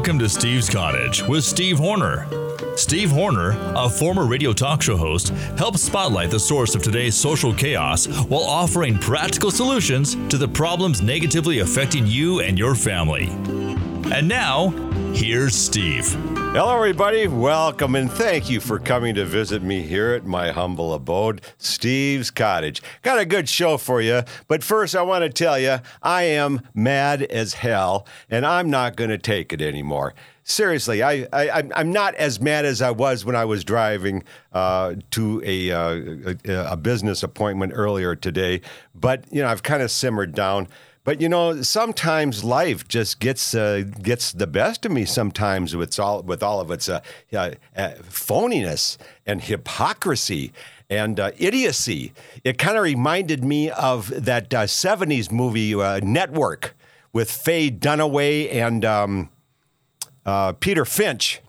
Welcome to Steve's Cottage with Steve Horner. Steve Horner, a former radio talk show host, helps spotlight the source of today's social chaos while offering practical solutions to the problems negatively affecting you and your family. And now, here's Steve. Hello, everybody. Welcome and thank you for coming to visit me here at my humble abode, Steve's Cottage. Got a good show for you, but first, I want to tell you I am mad as hell, and I'm not going to take it anymore. Seriously, I, I, I'm not as mad as I was when I was driving uh, to a, uh, a, a business appointment earlier today, but you know I've kind of simmered down. But you know, sometimes life just gets uh, gets the best of me. Sometimes with all with all of its uh, uh, phoniness and hypocrisy and uh, idiocy. It kind of reminded me of that '70s uh, movie uh, Network with Faye Dunaway and um, Peter Finch.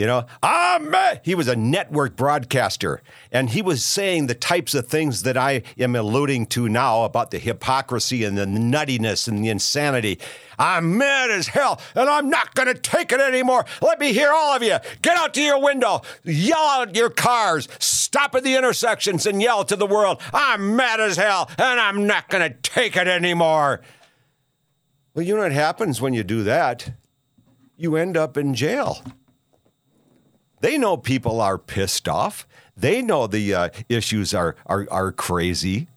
You know, I'm, he was a network broadcaster, and he was saying the types of things that I am alluding to now about the hypocrisy and the nuttiness and the insanity. I'm mad as hell, and I'm not going to take it anymore. Let me hear all of you. Get out to your window, yell out your cars, stop at the intersections, and yell to the world, I'm mad as hell, and I'm not going to take it anymore. Well, you know what happens when you do that? You end up in jail. They know people are pissed off. They know the uh, issues are, are are crazy.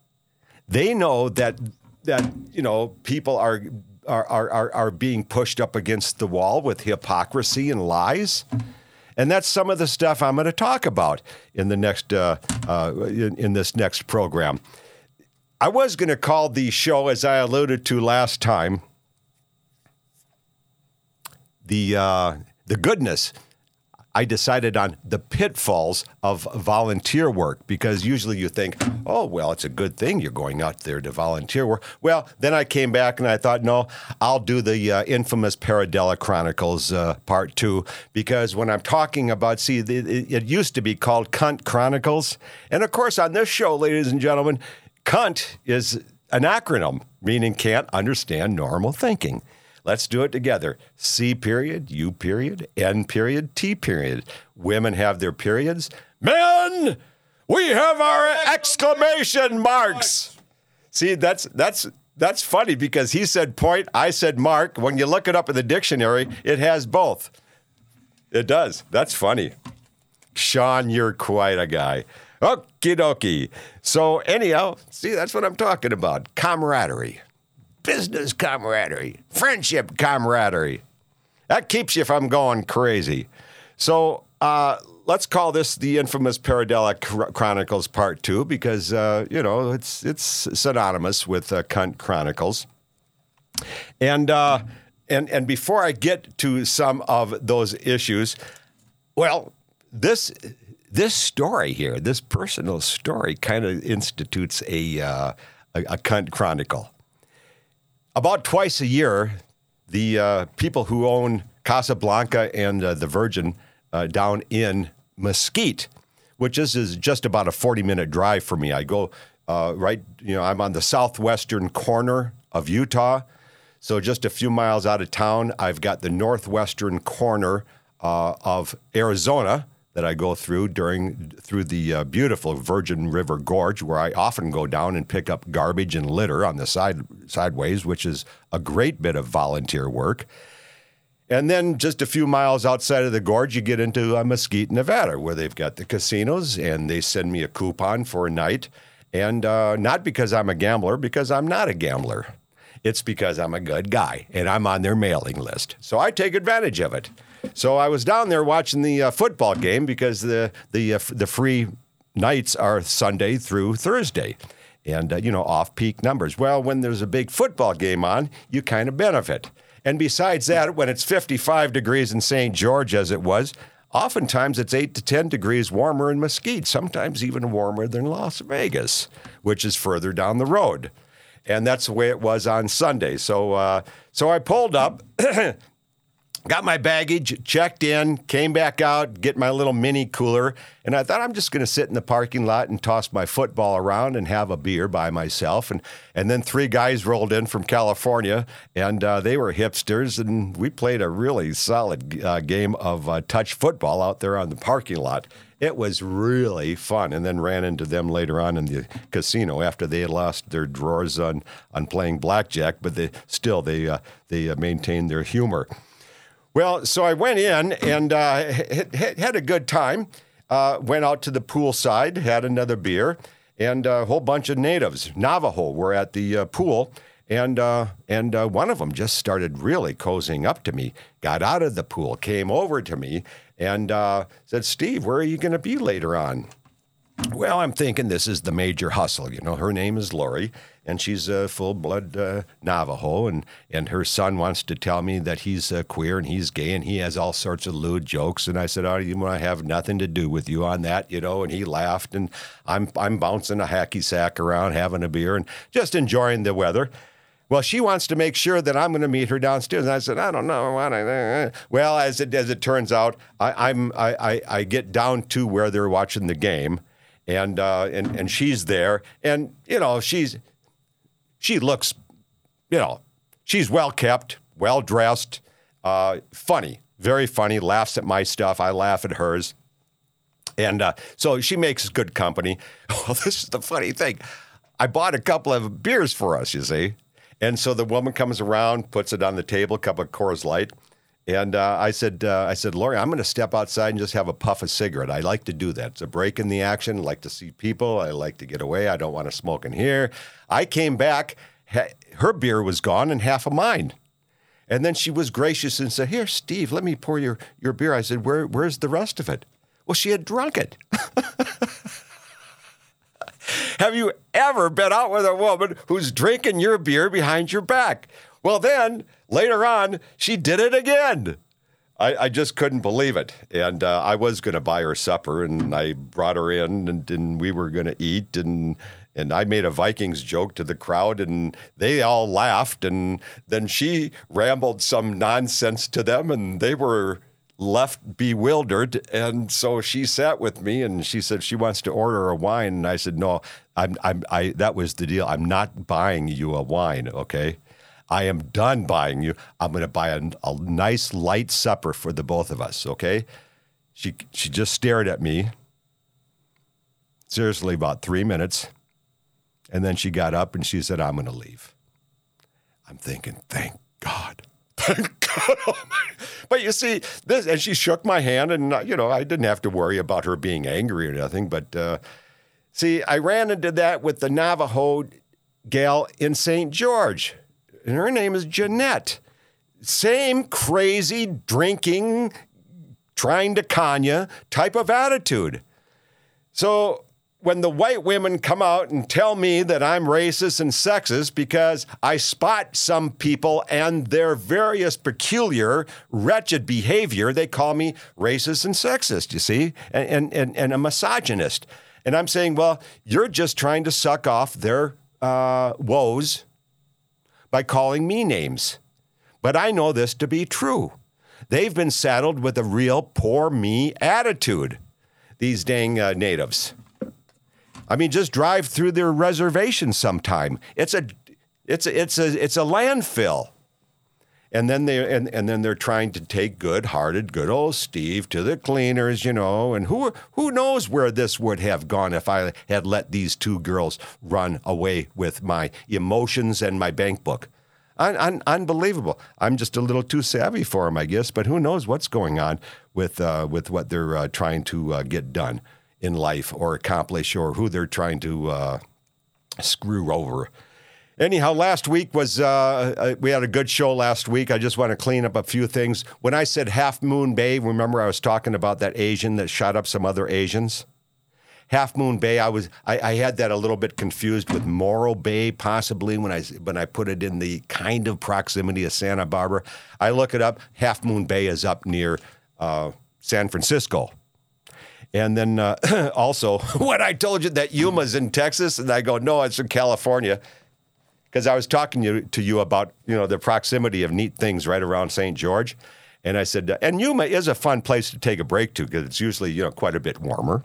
They know that that you know people are are, are are being pushed up against the wall with hypocrisy and lies. And that's some of the stuff I'm going to talk about in the next uh, uh, in, in this next program. I was going to call the show, as I alluded to last time, the uh, the goodness I decided on the pitfalls of volunteer work because usually you think, oh, well, it's a good thing you're going out there to volunteer work. Well, then I came back and I thought, no, I'll do the uh, infamous Paradela Chronicles uh, part two because when I'm talking about, see, it, it used to be called Cunt Chronicles. And of course, on this show, ladies and gentlemen, cunt is an acronym meaning can't understand normal thinking. Let's do it together. C period, U period, N period, T period. Women have their periods. Men, we have our exclamation marks. See, that's that's that's funny because he said point, I said mark. When you look it up in the dictionary, it has both. It does. That's funny. Sean, you're quite a guy. Okie dokie. So, anyhow, see, that's what I'm talking about camaraderie business camaraderie, friendship camaraderie. That keeps you from going crazy. So uh, let's call this the infamous Paradela Chronicles Part Two because uh, you know it's it's synonymous with uh, Cunt Chronicles. And uh, and and before I get to some of those issues, well, this this story here, this personal story, kind of institutes a, uh, a a cunt chronicle about twice a year, the uh, people who own Casablanca and uh, the Virgin uh, down in Mesquite, which is, is just about a 40 minute drive for me. I go uh, right, you know, I'm on the southwestern corner of Utah. So just a few miles out of town, I've got the northwestern corner uh, of Arizona that I go through during through the uh, beautiful Virgin River Gorge, where I often go down and pick up garbage and litter on the side sideways, which is a great bit of volunteer work. And then just a few miles outside of the gorge, you get into uh, Mesquite, Nevada, where they've got the casinos, and they send me a coupon for a night. And uh, not because I'm a gambler, because I'm not a gambler. It's because I'm a good guy and I'm on their mailing list. So I take advantage of it. So I was down there watching the uh, football game because the the uh, the free nights are Sunday through Thursday, and uh, you know off peak numbers. Well, when there's a big football game on, you kind of benefit. And besides that, when it's 55 degrees in St. George as it was, oftentimes it's 8 to 10 degrees warmer in Mesquite, sometimes even warmer than Las Vegas, which is further down the road. And that's the way it was on Sunday. So, uh, so I pulled up got my baggage, checked in, came back out, get my little mini cooler, and I thought I'm just going to sit in the parking lot and toss my football around and have a beer by myself. And and then three guys rolled in from California, and uh, they were hipsters, and we played a really solid uh, game of uh, touch football out there on the parking lot. It was really fun, and then ran into them later on in the casino after they had lost their drawers on on playing blackjack, but they still they uh, they uh, maintained their humor. Well, so I went in and uh, had, a good time. Uh, went out to the poolside, had another beer, and a whole bunch of natives, Navajo, were at the uh, pool. And uh, and uh, one of them just started really cozying up to me. Got out of the pool, came over to me, and uh, said, "Steve, where are you going to be later on?" Well, I'm thinking this is the major hustle. You know, her name is Lori, and she's a full blood uh, Navajo, and, and her son wants to tell me that he's uh, queer and he's gay and he has all sorts of lewd jokes. And I said, "Oh, you want to have nothing to do with you on that," you know. And he laughed, and I'm I'm bouncing a hacky sack around, having a beer, and just enjoying the weather. Well, she wants to make sure that I'm going to meet her downstairs. And I said, I don't know. Well, as it as it turns out, I, I'm I, I, I get down to where they're watching the game, and uh, and and she's there, and you know she's she looks, you know, she's well kept, well dressed, uh, funny, very funny. Laughs at my stuff. I laugh at hers. And uh, so she makes good company. Well, this is the funny thing. I bought a couple of beers for us, you see. And so the woman comes around, puts it on the table, a cup of Coors Light. And uh, I said, uh, I said, Lori, I'm going to step outside and just have a puff of cigarette. I like to do that. It's a break in the action. I like to see people. I like to get away. I don't want to smoke in here. I came back. her beer was gone and half of mine. And then she was gracious and said, Here, Steve, let me pour your, your beer. I said, Where, Where's the rest of it? Well, she had drunk it. Have you ever been out with a woman who's drinking your beer behind your back? Well, then later on, she did it again. I, I just couldn't believe it. And uh, I was going to buy her supper, and I brought her in, and, and we were going to eat. And and I made a Vikings joke to the crowd, and they all laughed. And then she rambled some nonsense to them, and they were left bewildered. And so she sat with me and she said she wants to order a wine. And I said, no, I'm, I'm, I, that was the deal. I'm not buying you a wine, okay? I am done buying you. I'm going to buy a, a nice light supper for the both of us, okay? She, she just stared at me, seriously, about three minutes. And then she got up and she said, I'm going to leave. I'm thinking, thank God. Thank God. But you see, this, and she shook my hand, and uh, you know, I didn't have to worry about her being angry or nothing. But uh, see, I ran into that with the Navajo gal in St. George, and her name is Jeanette. Same crazy drinking, trying to con you type of attitude. So when the white women come out and tell me that I'm racist and sexist because I spot some people and their various peculiar, wretched behavior, they call me racist and sexist, you see, and, and, and a misogynist. And I'm saying, well, you're just trying to suck off their uh, woes by calling me names. But I know this to be true. They've been saddled with a real poor me attitude, these dang uh, natives. I mean, just drive through their reservation sometime. It's a, it's a, it's a, it's a landfill. And then they and, and then they're trying to take good-hearted, good old Steve to the cleaners, you know. And who who knows where this would have gone if I had let these two girls run away with my emotions and my bank book. Un, un, unbelievable. I'm just a little too savvy for them, I guess. But who knows what's going on with uh, with what they're uh, trying to uh, get done in life or accomplish or who they're trying to uh, screw over. Anyhow, last week was uh, uh, we had a good show last week. I just want to clean up a few things. When I said Half Moon Bay, remember I was talking about that Asian that shot up some other Asians. Half Moon Bay, I was I, I, had that a little bit confused with Morro Bay, possibly when I when I put it in the kind of proximity of Santa Barbara. I look it up. Half Moon Bay is up near uh, San Francisco. And then uh, also, when I told you that Yuma's in Texas, and I go, no, it's in California, because I was talking to you, to you about you know the proximity of neat things right around St. George, And I said, and Yuma is a fun place to take a break to because it's usually you know quite a bit warmer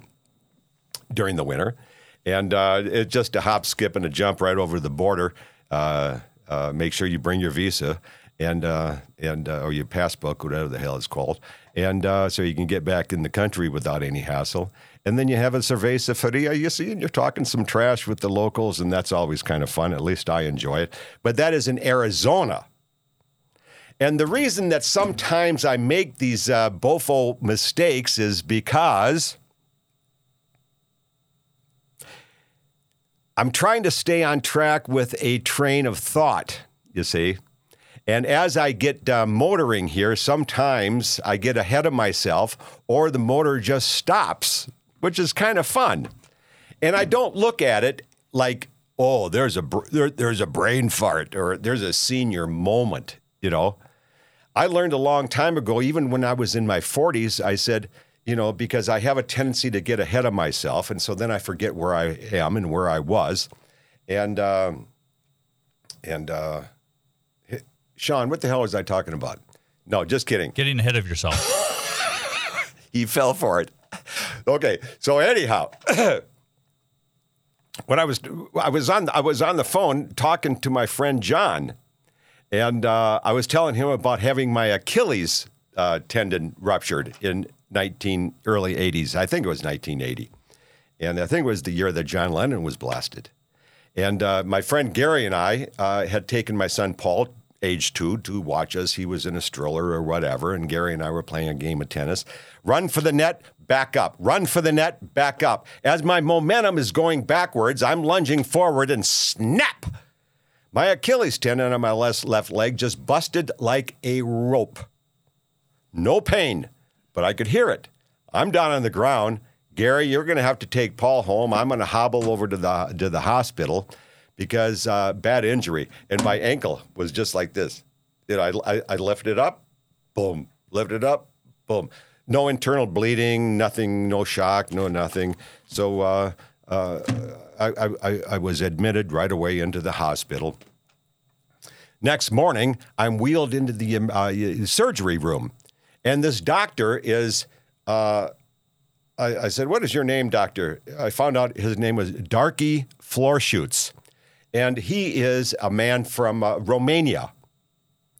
during the winter, and uh, it's just a hop, skip, and a jump right over the border. Uh, uh, make sure you bring your visa and uh, and uh, or your passbook, whatever the hell it's called, and uh, so you can get back in the country without any hassle. And then you have a cerveza fria, you see, and you're talking some trash with the locals, and that's always kind of fun. At least I enjoy it. But that is in Arizona. And the reason that sometimes I make these uh, Bofo mistakes is because I'm trying to stay on track with a train of thought, you see. And as I get uh, motoring here, sometimes I get ahead of myself or the motor just stops, which is kind of fun. And I don't look at it like, oh, there's a there, there's a brain fart or there's a senior moment, you know. I learned a long time ago, even when I was in my 40s, I said, you know, because I have a tendency to get ahead of myself. And so then I forget where I am and where I was. And, um, and, uh, Sean, what the hell was I talking about? No, just kidding. Getting ahead of yourself. he fell for it. Okay, so anyhow, when I was I was on I was on the phone talking to my friend John, and uh, I was telling him about having my Achilles uh, tendon ruptured in 19 early 80s. I think it was 1980, and I think it was the year that John Lennon was blasted. And uh, my friend Gary and I uh, had taken my son Paul, age two, to watch us. He was in a stroller or whatever, and Gary and I were playing a game of tennis. Run for the net, back up. Run for the net, back up. As my momentum is going backwards, I'm lunging forward and snap! My Achilles tendon on my left, leg just busted like a rope. No pain, but I could hear it. I'm down on the ground. Gary, you're going to have to take Paul home. I'm going to hobble over to the to the hospital because uh, bad injury, and my ankle was just like this. You know, I, I, I lifted it up, boom, lifted it up, boom. No internal bleeding, nothing, no shock, no nothing. So uh, uh, I, I, I was admitted right away into the hospital. Next morning, I'm wheeled into the um, uh, surgery room, and this doctor is. Uh, I, I, said, "What is your name, doctor?" I found out his name was Darky Floorshoots, and he is a man from uh, Romania.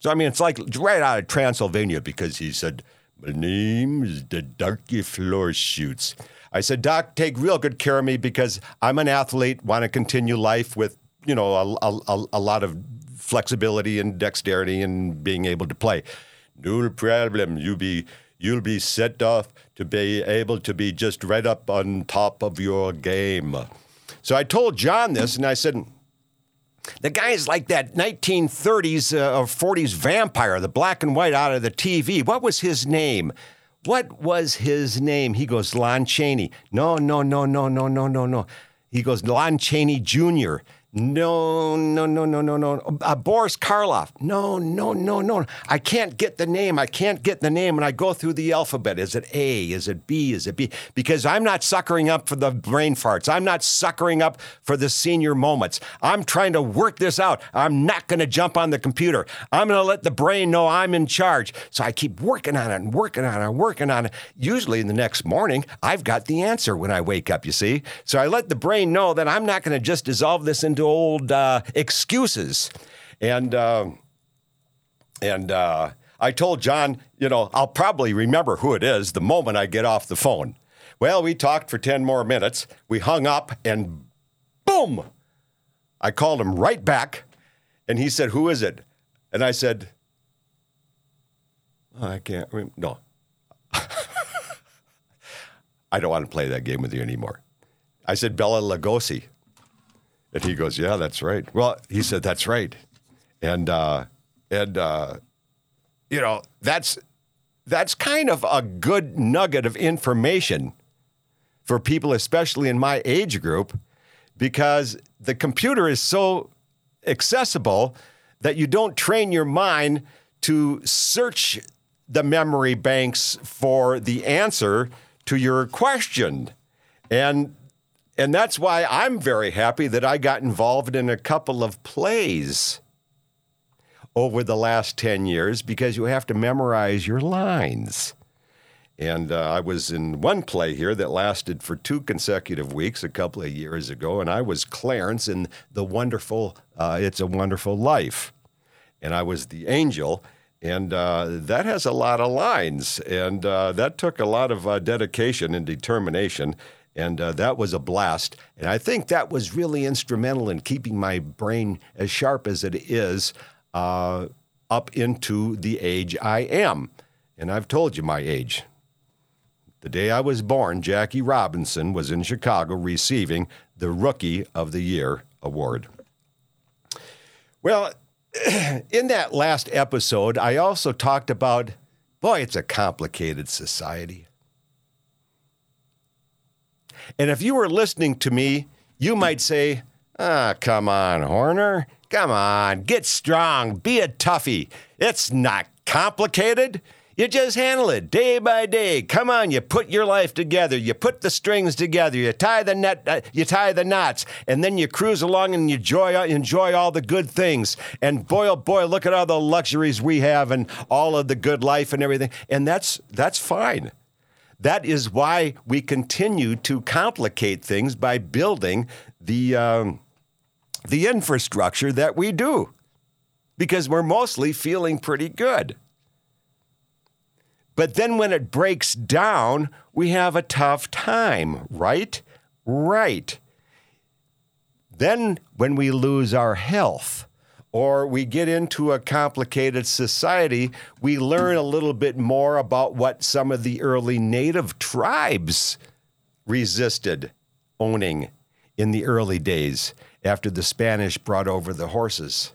So I mean, it's like right out of Transylvania because he said, "My name is the Darky Floorshoots." I said, Doc, take real good care of me because I'm an athlete, want to continue life with, you know, a, a, a lot of flexibility and dexterity and being able to play. No problem. You be you'll be set off to be able to be just right up on top of your game. So I told John this, and I said, the guy is like that 1930s uh, or 40s vampire, the black and white out of the TV. What was his name? What was his name? He goes, Lon Chaney. No, no, no, no, no, no, no, no. He goes, Lon Chaney Jr. No, no, no, no, no, no. Uh, Boris Karloff. No, no, no, no. I can't get the name. I can't get the name. And I go through the alphabet. Is it A? Is it B? Is it B? Because I'm not suckering up for the brain farts. I'm not suckering up for the senior moments. I'm trying to work this out. I'm not going to jump on the computer. I'm going to let the brain know I'm in charge. So I keep working on it and working on it and working on it. Usually in the next morning, I've got the answer when I wake up, you see? So I let the brain know that I'm not going to just dissolve this into old uh, excuses. And, uh, and uh, I told John, you know, I'll probably remember who it is the moment I get off the phone. Well, we talked for 10 more minutes. We hung up and boom, I called him right back. And he said, Who is it? And I said, oh, I can't. remember. No. I don't want to play that game with you anymore. I said, Bela Lugosi. And he goes, "Yeah, that's right." Well, he said, "That's right," and uh, and uh, you know that's that's kind of a good nugget of information for people, especially in my age group, because the computer is so accessible that you don't train your mind to search the memory banks for the answer to your question. And and that's why I'm very happy that I got involved in a couple of plays over the last 10 years because you have to memorize your lines. And uh, I was in one play here that lasted for two consecutive weeks a couple of years ago, and I was Clarence in the wonderful uh, It's a Wonderful Life. And I was the angel, and uh, that has a lot of lines, and uh, that took a lot of uh, dedication and determination. And uh, that was a blast. And I think that was really instrumental in keeping my brain as sharp as it is up into the age I am. And I've told you my age. The day I was born, Jackie Robinson was in Chicago receiving the Rookie of the Year award. Well, in that last episode, I also talked about boy, it's a complicated society. And if you were listening to me, you might say, ah, come on, Horner. Come on, get strong, be a toughie. It's not complicated. You just handle it day by day. Come on, you put your life together. You put the strings together. You tie the net. Uh, you tie the knots, and then you cruise along and you enjoy enjoy all the good things. And boy, oh boy, look at all the luxuries we have and all of the good life and everything. And that's that's fine. That is why we continue to complicate things by building the um, the infrastructure that we do, because we're mostly feeling pretty good. But then when it breaks down, we have a tough time, right? Right. Then when we lose our health, or we get into a complicated society, we learn a little bit more about what some of the early native tribes resisted owning in the early days after the Spanish brought over the horses.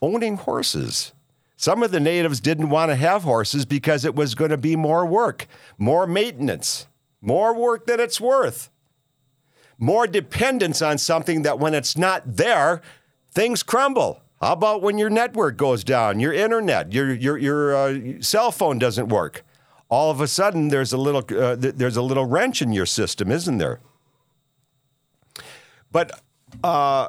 Owning horses. Some of the natives didn't want to have horses because it was going to be more work, more maintenance, more work than it's worth, more dependence on something that when it's not there, things crumble. How about when your network goes down, your internet, your your your uh, cell phone doesn't work? All of a sudden, there's a little uh, th- there's a little wrench in your system, isn't there? But uh,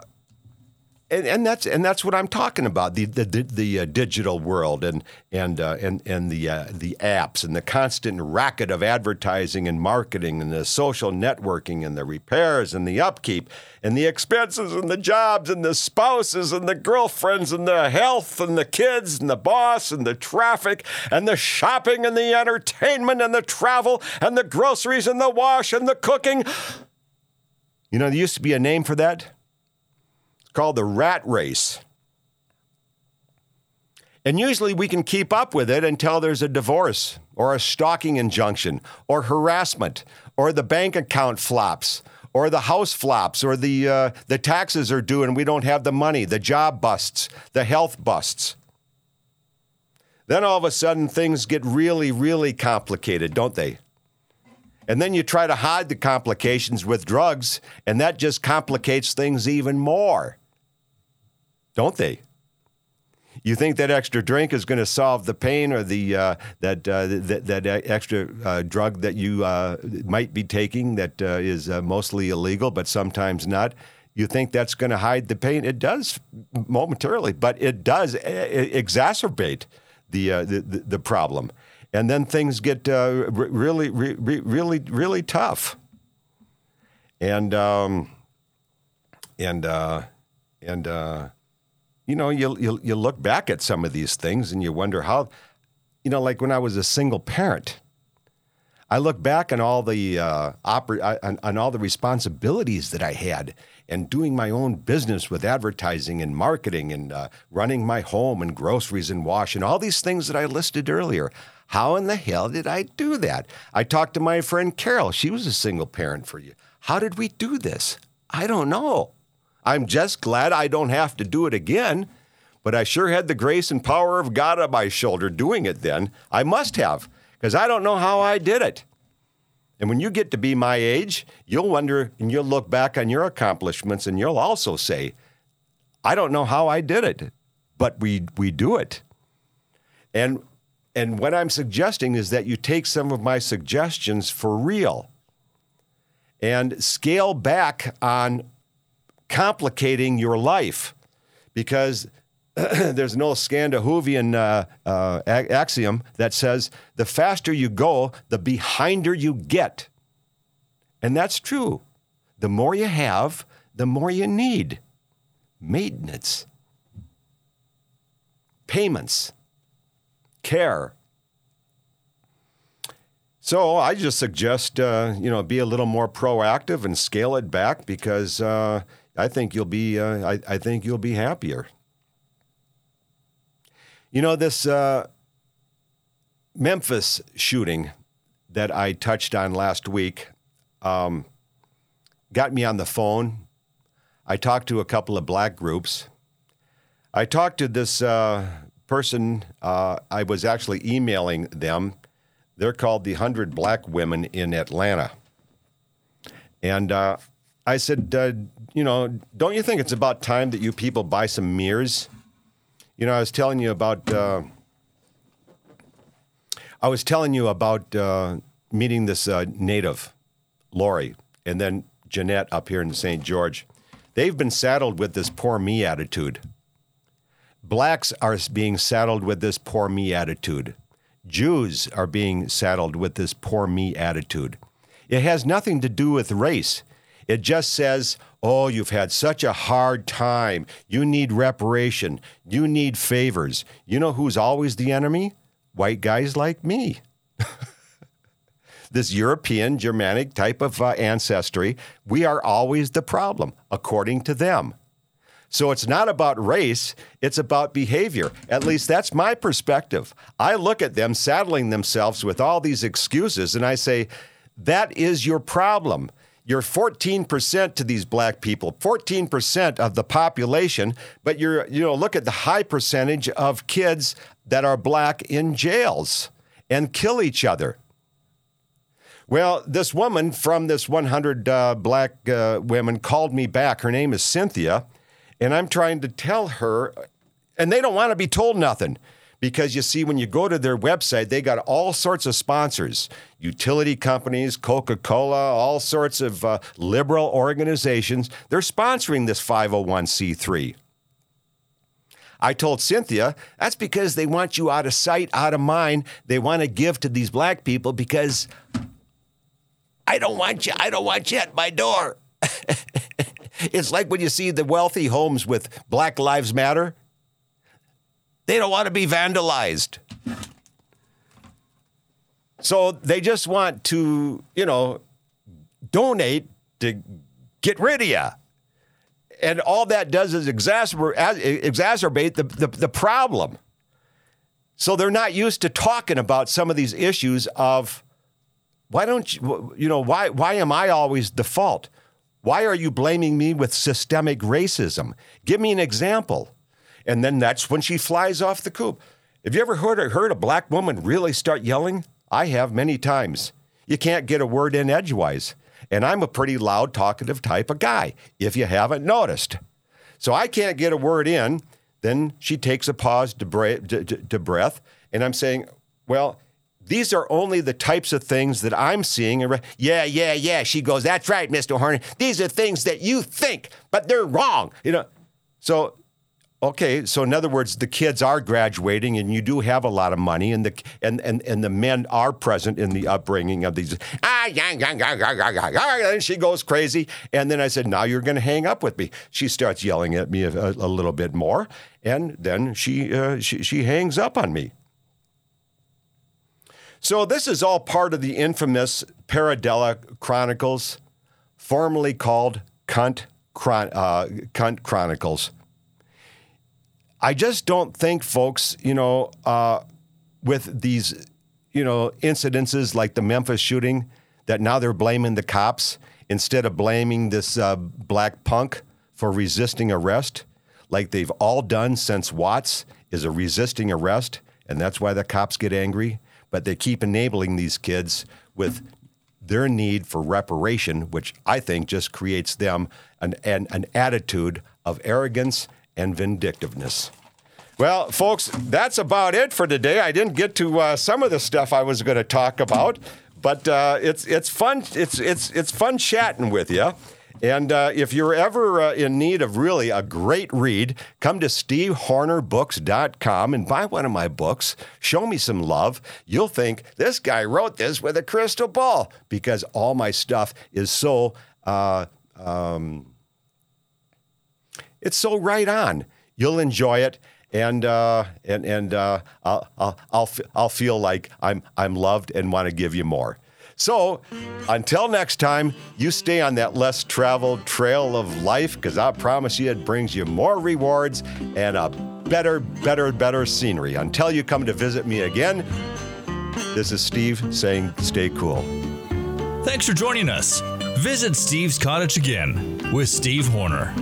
and, and that's and that's what I'm talking about the the, the, the uh, digital world and and uh, and and the uh, the apps and the constant racket of advertising and marketing and the social networking and the repairs and the upkeep and the expenses and the jobs and the spouses and the girlfriends and the health and the kids and the boss and the traffic and the shopping and the entertainment and the travel and the groceries and the wash and the cooking. You know, there used to be a name for that called the rat race. And usually we can keep up with it until there's a divorce or a stalking injunction or harassment or the bank account flops or the house flops or the, uh, the taxes are due and we don't have the money, the job busts, the health busts. Then all of a sudden things get really, really complicated, don't they? And then you try to hide the complications with drugs, and that just complicates things even more don't they? You think that extra drink is going to solve the pain or the uh, that, uh, that, that extra uh, drug that you uh, might be taking that uh, is uh, mostly illegal, but sometimes not. You think that's going to hide the pain? It does momentarily, but it does exacerbate the, the, the problem, and then things get really, really, really, really tough. And um, and and you know, you, you, you look back at some of these things and you wonder how, you know, like when I was a single parent, I look back on all the uh, oper- on, on all the responsibilities that I had and doing my own business with advertising and marketing and uh, running my home and groceries and wash and all these things that I listed earlier. How in the hell did I do that? I talked to my friend Carol. She was a single parent for you. How did we do this? I don't know. I'm just glad I don't have to do it again. But I sure had the grace and power of God on my shoulder doing it then. I must have, because I don't know how I did it. And when you get to be my age, you'll wonder and you'll look back on your accomplishments and you'll also say, I don't know how I did it, but we, we do it. And, and what I'm suggesting is that you take some of my suggestions for real and scale back on complicating your life because there's an old Scandinavian uh, uh, axiom that says the faster you go, the behinder you get. And that's true. The more you have, the more you need. Maintenance, payments, care. So I just suggest, uh, you know, be a little more proactive and scale it back because uh, I think you'll be, uh, I, I think you'll be happier. You know, this uh, Memphis shooting that I touched on last week um, got me on the phone. I talked to a couple of black groups. I talked to this uh, person, uh, I was actually emailing them. They're called the 100 Black Women in Atlanta. And uh, I said, uh, you know, don't you think it's about time that you people buy some mirrors? You know, I was telling you about. Uh, I was telling you about uh, meeting this uh, native, Lori, and then Jeanette up here in St. George. They've been saddled with this poor me attitude. Blacks are being saddled with this poor me attitude. Jews are being saddled with this poor me attitude. It has nothing to do with race. It just says, oh, you've had such a hard time. You need reparation. You need favors. You know who's always the enemy? White guys like me. this European, Germanic type of uh, ancestry, we are always the problem, according to them. So it's not about race, it's about behavior. At least that's my perspective. I look at them saddling themselves with all these excuses and I say, that is your problem. You're 14% to these black people, 14% of the population, but you're, you know, look at the high percentage of kids that are black in jails and kill each other. Well, this woman from this 100 uh, black uh, women called me back. Her name is Cynthia, and I'm trying to tell her, and they don't want to be told nothing because you see, when you go to their website, they got all sorts of sponsors utility companies, Coca Cola, all sorts of uh, liberal organizations. They're sponsoring this 501c3. I told Cynthia that's because they want you out of sight, out of mind. They want to give to these black people because I don't want you, I don't want you at my door. it's like when you see the wealthy homes with Black Lives Matter. They don't want to be vandalized. So they just want to, you know, donate to get rid of you. And all that does is exacerbate, exacerbate the, the, the problem. So they're not used to talking about some of these issues of why don't you, you know, why, why am I always the fault? Why are you blaming me with systemic racism? Give me an example. And then that's when she flies off the coop. Have you ever heard, heard a black woman really start yelling? I have many times. You can't get a word in edgewise. And I'm a pretty loud, talkative type of guy, if you haven't noticed. So I can't get a word in. Then she takes a pause to, bre- to, to, to breath. And I'm saying, well, these are only the types of things that I'm seeing. Yeah, yeah, yeah. She goes, that's right, Mr. Horner. These are things that you think, but they're wrong. You know, so Okay, so in other words, the kids are graduating, and you do have a lot of money, and the and and, and the men are present in the upbringing of these. Ah, yang, yang, yang, yang, yang, yang, and she goes crazy, and then I said, "Now you're going to hang up with me." She starts yelling at me a, a, a little bit more, and then she, uh, she she hangs up on me. So this is all part of the infamous Paradela Chronicles, formerly called Cunt, Chron- uh, Cunt Chronicles. I just don't think, folks, you know, uh, with these, you know, incidences like the Memphis shooting, that now they're blaming the cops instead of blaming this uh, black punk for resisting arrest, like they've all done since Watts is a resisting arrest, and that's why the cops get angry. But they keep enabling these kids with their need for reparation, which I think just creates them an, an, an attitude of arrogance and vindictiveness. Well, folks, that's about it for today. I didn't get to uh, some of the stuff I was going to talk about, but uh, it's it's fun. It's it's it's fun chatting with you. And uh, if you're ever uh, in need of really a great read, come to stevehornerbooks.com and buy one of my books. Show me some love. You'll think this guy wrote this with a crystal ball because all my stuff is so. Uh, um, it's so right on. You'll enjoy it, and uh, and and uh, I'll I'll I'll, I'll feel like I'm I'm loved and want to give you more. So, until next time, you stay on that less traveled trail of life because I promise you it brings you more rewards and a better, better, better scenery. Until you come to visit me again, this is Steve saying stay cool. Thanks for joining us. Visit Steve's Cottage again with Steve Horner.